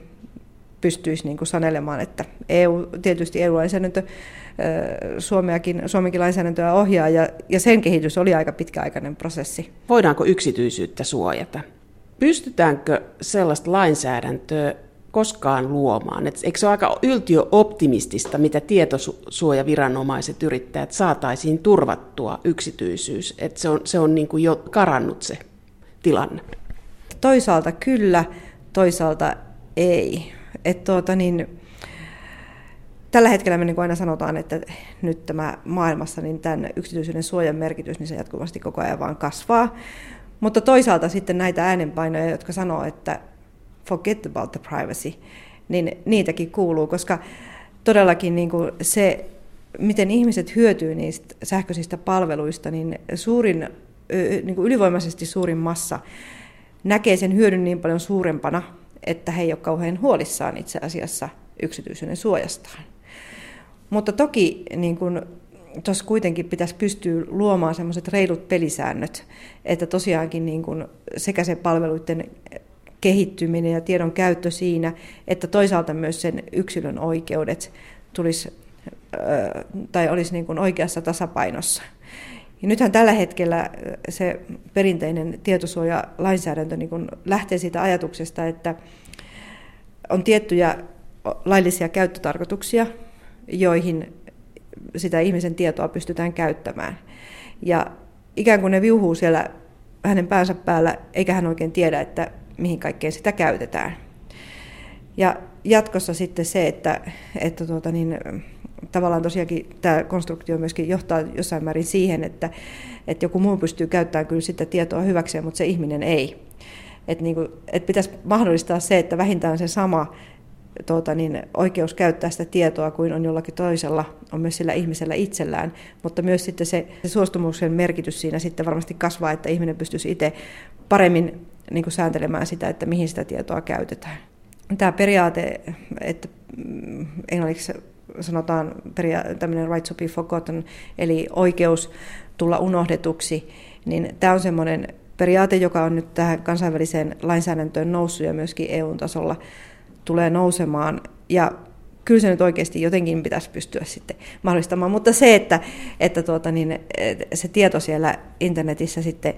pystyisi niin kuin sanelemaan, että EU, tietysti EU-lainsäädäntö Suomeakin, Suomenkin lainsäädäntöä ohjaa, ja, ja sen kehitys oli aika pitkäaikainen prosessi. Voidaanko yksityisyyttä suojata? Pystytäänkö sellaista lainsäädäntöä koskaan luomaan? Et eikö se ole aika yltiöoptimistista, mitä tietosuojaviranomaiset yrittävät, että saataisiin turvattua yksityisyys? Että se on, se on niin kuin jo karannut se tilanne. Toisaalta kyllä, toisaalta ei. Et tuota niin, tällä hetkellä me niin kuin aina sanotaan, että nyt tämä maailmassa niin tämän yksityisyyden suojan merkitys, niin se jatkuvasti koko ajan vaan kasvaa. Mutta toisaalta sitten näitä äänenpainoja, jotka sanoo, että forget about the privacy, niin niitäkin kuuluu, koska todellakin niin kuin se, miten ihmiset hyötyy niistä sähköisistä palveluista, niin suurin, niin kuin ylivoimaisesti suurin massa näkee sen hyödyn niin paljon suurempana, että he ei ole kauhean huolissaan itse asiassa yksityisyyden suojastaan. Mutta toki niin kun, tuossa kuitenkin pitäisi pystyä luomaan sellaiset reilut pelisäännöt, että tosiaankin niin kun sekä se palveluiden kehittyminen ja tiedon käyttö siinä, että toisaalta myös sen yksilön oikeudet tulisi tai olisi niin kuin oikeassa tasapainossa. Ja nythän tällä hetkellä se perinteinen tietosuojalainsäädäntö niin kuin lähtee siitä ajatuksesta, että on tiettyjä laillisia käyttötarkoituksia, joihin sitä ihmisen tietoa pystytään käyttämään. Ja ikään kuin ne viuhuu siellä hänen päänsä päällä, eikä hän oikein tiedä, että mihin kaikkeen sitä käytetään. Ja jatkossa sitten se, että, että tuota niin, tavallaan tosiaankin tämä konstruktio myöskin johtaa jossain määrin siihen, että, että joku muu pystyy käyttämään kyllä sitä tietoa hyväkseen, mutta se ihminen ei. Että niin kuin, että pitäisi mahdollistaa se, että vähintään se sama tuota, niin oikeus käyttää sitä tietoa kuin on jollakin toisella, on myös sillä ihmisellä itsellään, mutta myös sitten se, se suostumuksen merkitys siinä sitten varmasti kasvaa, että ihminen pystyisi itse paremmin niin kuin sääntelemään sitä, että mihin sitä tietoa käytetään. Tämä periaate, että mm, englanniksi sanotaan peria- tämmöinen right to be forgotten, eli oikeus tulla unohdetuksi, niin tämä on semmoinen periaate, joka on nyt tähän kansainväliseen lainsäädäntöön noussut ja myöskin EU-tasolla tulee nousemaan. Ja kyllä se nyt oikeasti jotenkin pitäisi pystyä sitten mahdollistamaan, mutta se, että, että tuota, niin, se tieto siellä internetissä sitten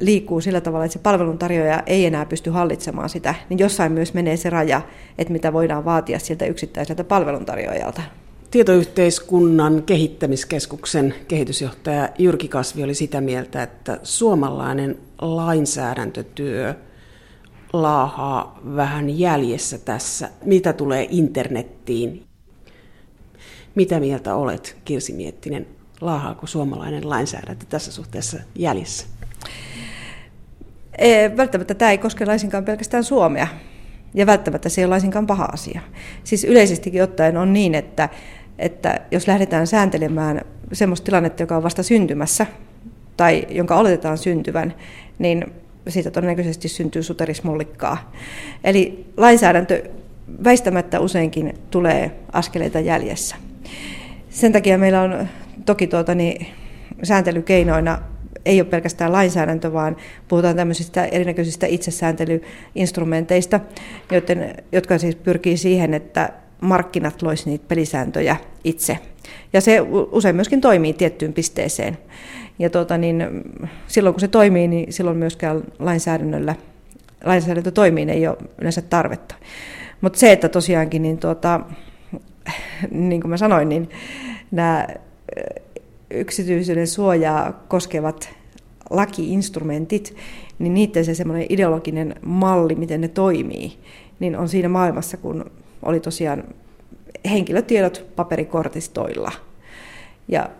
liikkuu sillä tavalla, että se palveluntarjoaja ei enää pysty hallitsemaan sitä, niin jossain myös menee se raja, että mitä voidaan vaatia siltä yksittäiseltä palveluntarjoajalta. Tietoyhteiskunnan kehittämiskeskuksen kehitysjohtaja Jyrki Kasvi oli sitä mieltä, että suomalainen lainsäädäntötyö laahaa vähän jäljessä tässä, mitä tulee internettiin. Mitä mieltä olet, Kirsi Miettinen, laahaako suomalainen lainsäädäntö tässä suhteessa jäljessä? Välttämättä tämä ei koske laisinkaan pelkästään Suomea, ja välttämättä se ei ole laisinkaan paha asia. Siis yleisestikin ottaen on niin, että, että jos lähdetään sääntelemään sellaista tilannetta, joka on vasta syntymässä, tai jonka oletetaan syntyvän, niin siitä todennäköisesti syntyy suterismollikkaa. Eli lainsäädäntö väistämättä useinkin tulee askeleita jäljessä. Sen takia meillä on toki tuota, niin, sääntelykeinoina ei ole pelkästään lainsäädäntö, vaan puhutaan tämmöisistä erinäköisistä itsesääntelyinstrumenteista, joiden, jotka siis pyrkii siihen, että markkinat loisivat niitä pelisääntöjä itse. Ja se usein myöskin toimii tiettyyn pisteeseen. Ja tuota, niin, silloin kun se toimii, niin silloin myöskään lainsäädännöllä, lainsäädäntö toimii, ei ole yleensä tarvetta. Mutta se, että tosiaankin, niin, tuota, niin kuin mä sanoin, niin nämä yksityisyyden suojaa koskevat lakiinstrumentit, niin niiden se semmoinen ideologinen malli, miten ne toimii, niin on siinä maailmassa, kun oli tosiaan henkilötiedot paperikortistoilla. Ja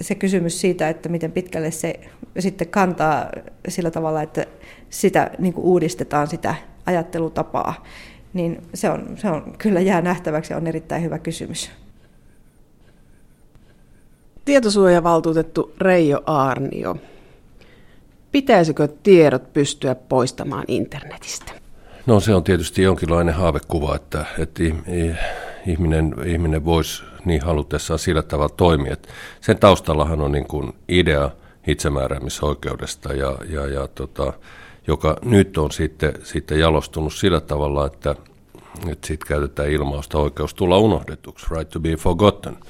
se kysymys siitä, että miten pitkälle se sitten kantaa sillä tavalla, että sitä niin kuin uudistetaan sitä ajattelutapaa, niin se on, se on kyllä jää nähtäväksi ja on erittäin hyvä kysymys. Tietosuojavaltuutettu Reijo Aarnio, pitäisikö tiedot pystyä poistamaan internetistä? No se on tietysti jonkinlainen haavekuva, että, että ihminen, ihminen voisi niin halutessaan sillä tavalla toimia. Että sen taustallahan on niin kuin idea itsemääräämisoikeudesta, ja, ja, ja tota, joka nyt on sitten, sitten jalostunut sillä tavalla, että, että sitten käytetään ilmausta oikeus tulla unohdetuksi, right to be forgotten –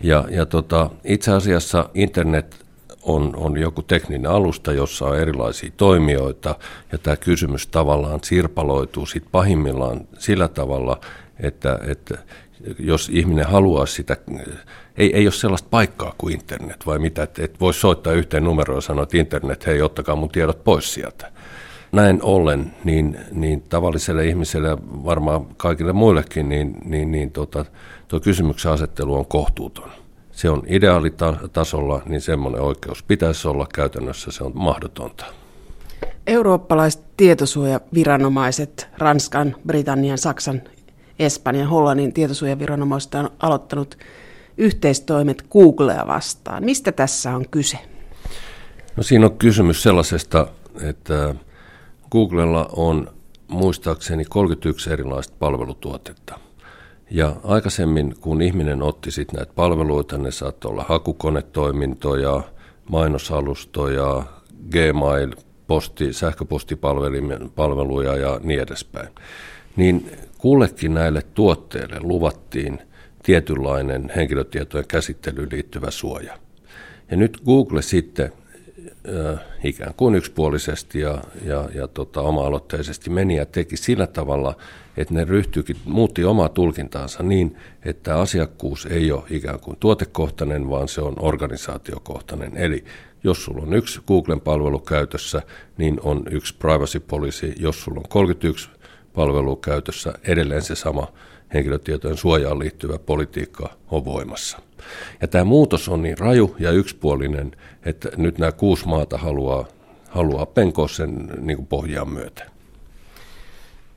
ja, ja tota, itse asiassa internet on, on joku tekninen alusta, jossa on erilaisia toimijoita, ja tämä kysymys tavallaan sirpaloituu sit pahimmillaan sillä tavalla, että, että jos ihminen haluaa sitä, ei, ei ole sellaista paikkaa kuin internet, vai mitä, että et voi soittaa yhteen numeroon ja sanoa, että internet, hei, ottakaa mun tiedot pois sieltä. Näin ollen, niin, niin tavalliselle ihmiselle ja varmaan kaikille muillekin, niin, niin, niin tota, tuo kysymyksen asettelu on kohtuuton. Se on ideaalitasolla, niin semmoinen oikeus pitäisi olla käytännössä, se on mahdotonta. Eurooppalaiset tietosuojaviranomaiset, Ranskan, Britannian, Saksan, Espanjan, Hollannin tietosuojaviranomaiset on aloittanut yhteistoimet Googlea vastaan. Mistä tässä on kyse? No siinä on kysymys sellaisesta, että Googlella on muistaakseni 31 erilaista palvelutuotetta. Ja aikaisemmin, kun ihminen otti sitten näitä palveluita, ne saattoi olla hakukonetoimintoja, mainosalustoja, Gmail, posti, sähköpostipalveluja ja niin edespäin. Niin kullekin näille tuotteille luvattiin tietynlainen henkilötietojen käsittelyyn liittyvä suoja. Ja nyt Google sitten ikään kuin yksipuolisesti ja, ja, ja tota, oma-aloitteisesti meni ja teki sillä tavalla, että ne ryhtyikin, muutti omaa tulkintaansa niin, että asiakkuus ei ole ikään kuin tuotekohtainen, vaan se on organisaatiokohtainen. Eli jos sulla on yksi Googlen palvelu käytössä, niin on yksi privacy policy. Jos sulla on 31 palvelua käytössä, edelleen se sama henkilötietojen suojaan liittyvä politiikka on voimassa. Ja tämä muutos on niin raju ja yksipuolinen, että nyt nämä kuusi maata haluaa, haluaa penkoa sen niin kuin pohjaan myöten.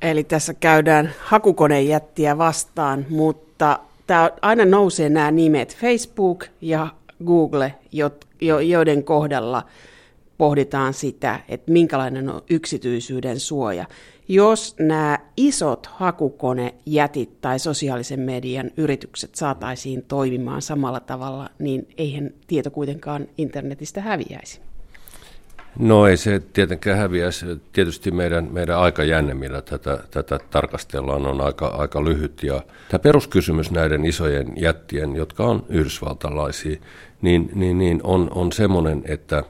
Eli tässä käydään hakukonejättiä vastaan, mutta tämä aina nousee nämä nimet, Facebook ja Google, joiden kohdalla pohditaan sitä, että minkälainen on yksityisyyden suoja. Jos nämä isot hakukonejätit tai sosiaalisen median yritykset saataisiin toimimaan samalla tavalla, niin eihän tieto kuitenkaan internetistä häviäisi. No ei se tietenkään häviäisi. Tietysti meidän, meidän aikajänne, millä tätä, tätä tarkastellaan, on aika, aika lyhyt. Ja tämä peruskysymys näiden isojen jättien, jotka on yhdysvaltalaisia, niin, niin, niin on, on semmoinen, että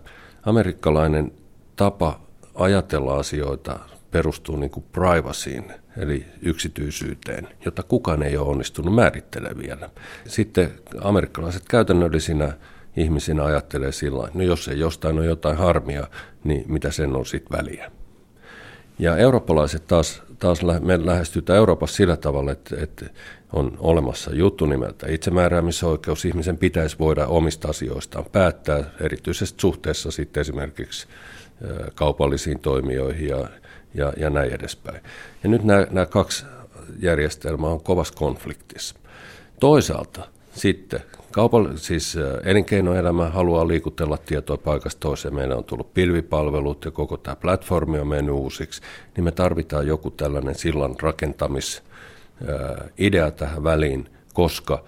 amerikkalainen tapa ajatella asioita perustuu niin kuin privacyin, eli yksityisyyteen, jota kukaan ei ole onnistunut määrittelemään vielä. Sitten amerikkalaiset käytännöllisinä ihmisinä ajattelee sillä no jos ei jostain ole jotain harmia, niin mitä sen on sitten väliä. Ja eurooppalaiset taas, taas me lähestytään Euroopassa sillä tavalla, että, että on olemassa juttu nimeltä itsemääräämisoikeus. Ihmisen pitäisi voida omista asioistaan päättää, erityisesti suhteessa sitten esimerkiksi kaupallisiin toimijoihin ja, ja, ja näin edespäin. Ja nyt nämä, nämä kaksi järjestelmää on kovassa konfliktissa. Toisaalta sitten Kaupall- siis elinkeinoelämä haluaa liikutella tietoa paikasta toiseen. Meillä on tullut pilvipalvelut ja koko tämä platformi on mennyt uusiksi. Niin me tarvitaan joku tällainen sillan rakentamisidea tähän väliin, koska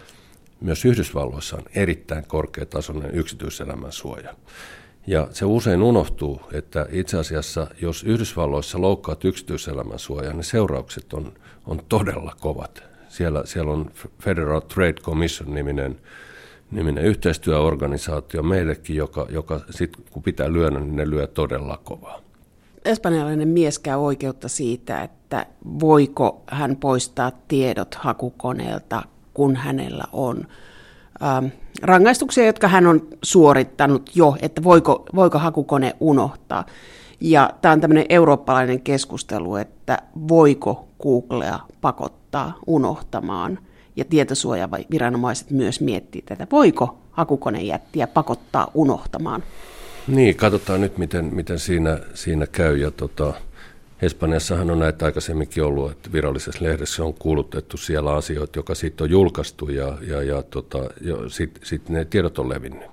myös Yhdysvalloissa on erittäin korkeatasoinen yksityiselämän suoja. Ja se usein unohtuu, että itse asiassa jos Yhdysvalloissa loukkaat yksityiselämän suojaa, niin seuraukset on, on todella kovat. Siellä, siellä on Federal Trade Commission-niminen niminen yhteistyöorganisaatio meillekin, joka, joka sit, kun pitää lyödä, niin ne lyö todella kovaa. Espanjalainen mies käy oikeutta siitä, että voiko hän poistaa tiedot hakukoneelta, kun hänellä on ähm, rangaistuksia, jotka hän on suorittanut jo, että voiko, voiko hakukone unohtaa. Ja tämä on tämmöinen eurooppalainen keskustelu, että voiko Googlea pakottaa unohtamaan – ja tietosuojaviranomaiset myös miettii tätä. Voiko hakukonejättiä pakottaa unohtamaan? Niin, katsotaan nyt, miten, miten siinä, siinä käy. Ja tota, Espanjassahan on näitä aikaisemminkin ollut, että virallisessa lehdessä on kuulutettu siellä asioita, joka sitten on julkaistu ja, ja, ja tota, sitten sit ne tiedot on levinnyt.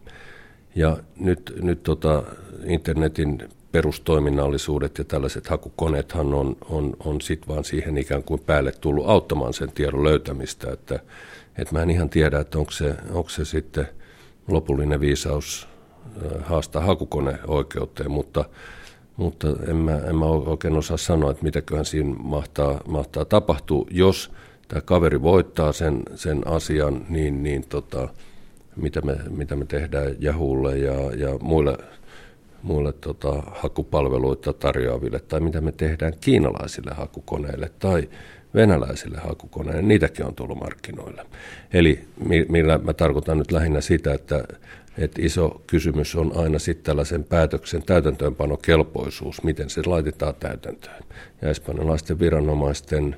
Ja nyt, nyt tota, internetin perustoiminnallisuudet ja tällaiset hakukoneethan on, on, on sitten vaan siihen ikään kuin päälle tullut auttamaan sen tiedon löytämistä, että, että mä en ihan tiedä, että onko se, onko se sitten lopullinen viisaus haastaa hakukone oikeuteen, mutta, mutta en, mä, en mä oikein osaa sanoa, että mitäköhän siinä mahtaa, mahtaa tapahtua. Jos tämä kaveri voittaa sen, sen asian, niin, niin tota, mitä, me, mitä me tehdään Jahulle ja, ja muille muille tota, hakupalveluita tarjoaville, tai mitä me tehdään kiinalaisille hakukoneille tai venäläisille hakukoneille, niitäkin on tullut markkinoille. Eli millä mä tarkoitan nyt lähinnä sitä, että, että iso kysymys on aina sitten tällaisen päätöksen täytäntöönpanokelpoisuus, miten se laitetaan täytäntöön. Ja espanjalaisten viranomaisten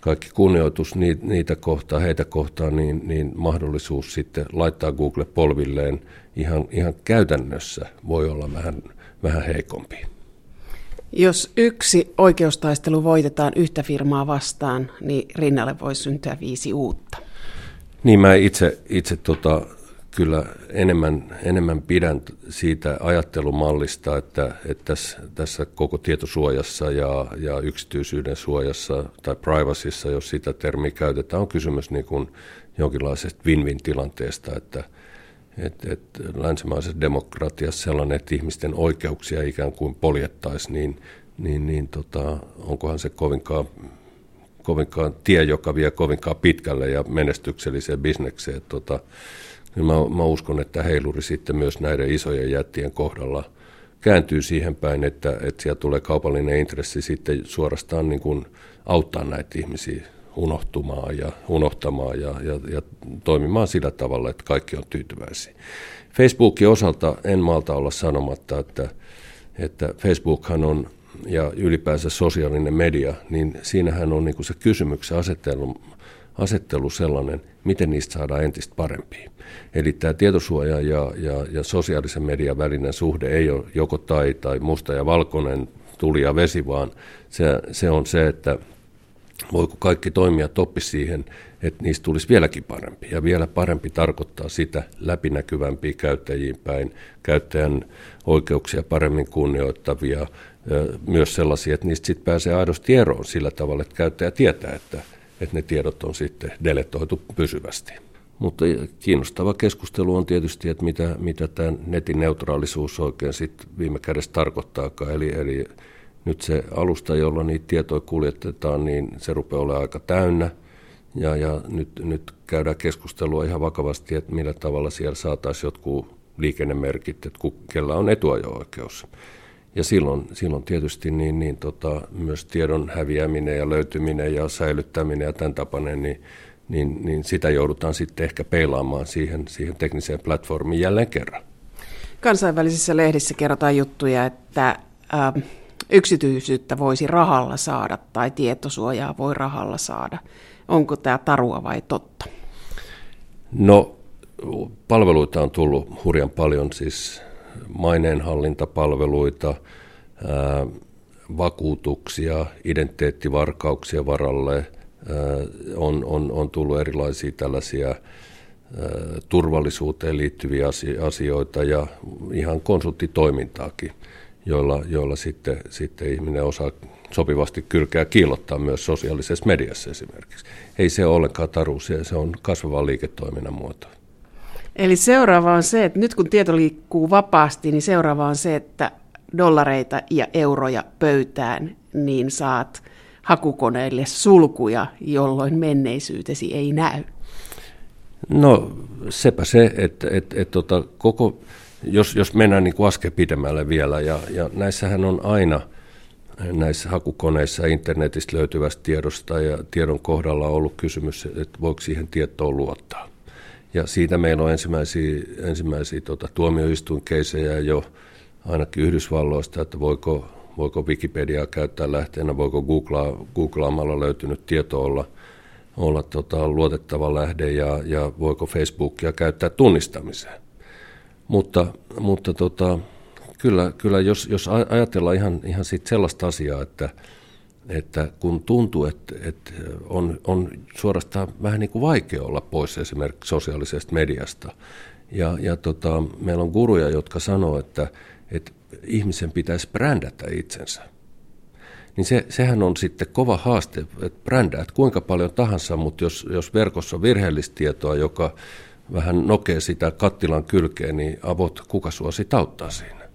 kaikki kunnioitus niitä kohtaan, heitä kohtaan, niin, niin mahdollisuus sitten laittaa Google polvilleen ihan, ihan käytännössä voi olla vähän, vähän heikompi. Jos yksi oikeustaistelu voitetaan yhtä firmaa vastaan, niin rinnalle voi syntyä viisi uutta. Niin mä itse, itse tota, kyllä enemmän, enemmän pidän siitä ajattelumallista, että, että tässä, tässä koko tietosuojassa ja, ja yksityisyyden suojassa tai privacyssa, jos sitä termiä käytetään, on kysymys niin kuin jonkinlaisesta win-win tilanteesta, että että et länsimaisessa demokratiassa sellainen, että ihmisten oikeuksia ikään kuin poljettaisiin, niin, niin, niin tota, onkohan se kovinkaan, kovinkaan tie, joka vie kovinkaan pitkälle ja menestykselliseen bisnekseen. Tota, niin mä, mä uskon, että heiluri sitten myös näiden isojen jättien kohdalla kääntyy siihen päin, että, että siellä tulee kaupallinen intressi sitten suorastaan niin kuin auttaa näitä ihmisiä unohtumaan ja unohtamaan ja, ja, ja toimimaan sillä tavalla, että kaikki on tyytyväisiä. Facebookin osalta en malta olla sanomatta, että, että Facebookhan on ja ylipäänsä sosiaalinen media, niin siinähän on niin kuin se kysymyksen asettelu, asettelu sellainen, miten niistä saadaan entistä parempia. Eli tämä tietosuoja ja, ja, ja sosiaalisen median välinen suhde ei ole joko tai tai musta ja valkoinen, tuli ja vesi, vaan se, se on se, että voiko kaikki toimia toppi siihen, että niistä tulisi vieläkin parempi. Ja vielä parempi tarkoittaa sitä läpinäkyvämpiä käyttäjiin päin, käyttäjän oikeuksia paremmin kunnioittavia, myös sellaisia, että niistä sitten pääsee aidosti eroon sillä tavalla, että käyttäjä tietää, että, että ne tiedot on sitten deletoitu pysyvästi. Mutta kiinnostava keskustelu on tietysti, että mitä, mitä tämä netin neutraalisuus oikein sitten viime kädessä tarkoittaakaan. Eli, eli nyt se alusta, jolla niitä tietoja kuljetetaan, niin se rupeaa olemaan aika täynnä. Ja, ja nyt, nyt käydään keskustelua ihan vakavasti, että millä tavalla siellä saataisiin jotkut liikennemerkit, että kellä on etuajo-oikeus. Ja silloin, silloin tietysti niin, niin tota, myös tiedon häviäminen ja löytyminen ja säilyttäminen ja tämän tapainen, niin, niin, niin sitä joudutaan sitten ehkä peilaamaan siihen, siihen tekniseen platformiin jälleen kerran. Kansainvälisissä lehdissä kerrotaan juttuja, että äh, yksityisyyttä voisi rahalla saada tai tietosuojaa voi rahalla saada. Onko tämä tarua vai totta? No palveluita on tullut hurjan paljon, siis maineenhallintapalveluita, ää, vakuutuksia, identiteettivarkauksia varalle, ää, on, on, on tullut erilaisia tällaisia turvallisuuteen liittyviä asioita ja ihan konsulttitoimintaakin joilla, joilla sitten, sitten ihminen osaa sopivasti kylkeä kiillottaa myös sosiaalisessa mediassa esimerkiksi. Ei se ole ollenkaan taru, se on kasvava liiketoiminnan muoto. Eli seuraava on se, että nyt kun tieto liikkuu vapaasti, niin seuraava on se, että dollareita ja euroja pöytään, niin saat hakukoneille sulkuja, jolloin menneisyytesi ei näy. No sepä se, että, että, että tota, koko jos, jos mennään niin kuin askel pidemmälle vielä, ja, ja näissähän on aina näissä hakukoneissa internetistä löytyvästä tiedosta ja tiedon kohdalla on ollut kysymys, että voiko siihen tietoon luottaa. Ja siitä meillä on ensimmäisiä, ensimmäisiä tuota, tuomioistuinkeisejä jo ainakin Yhdysvalloista, että voiko, voiko Wikipediaa käyttää lähteenä, voiko Googlaa, googlaamalla löytynyt tieto olla, olla tota, luotettava lähde ja, ja voiko Facebookia käyttää tunnistamiseen. Mutta, mutta tota, kyllä, kyllä jos, jos ajatellaan ihan, ihan sellaista asiaa, että, että kun tuntuu, että, että on, on suorastaan vähän niin kuin vaikea olla pois esimerkiksi sosiaalisesta mediasta. Ja, ja tota, meillä on guruja, jotka sanoo, että, että ihmisen pitäisi brändätä itsensä. Niin se, sehän on sitten kova haaste, että brändäät kuinka paljon tahansa, mutta jos, jos verkossa on virheellistä tietoa, joka vähän nokee sitä kattilan kylkeen, niin avot, kuka sua sit auttaa siinä?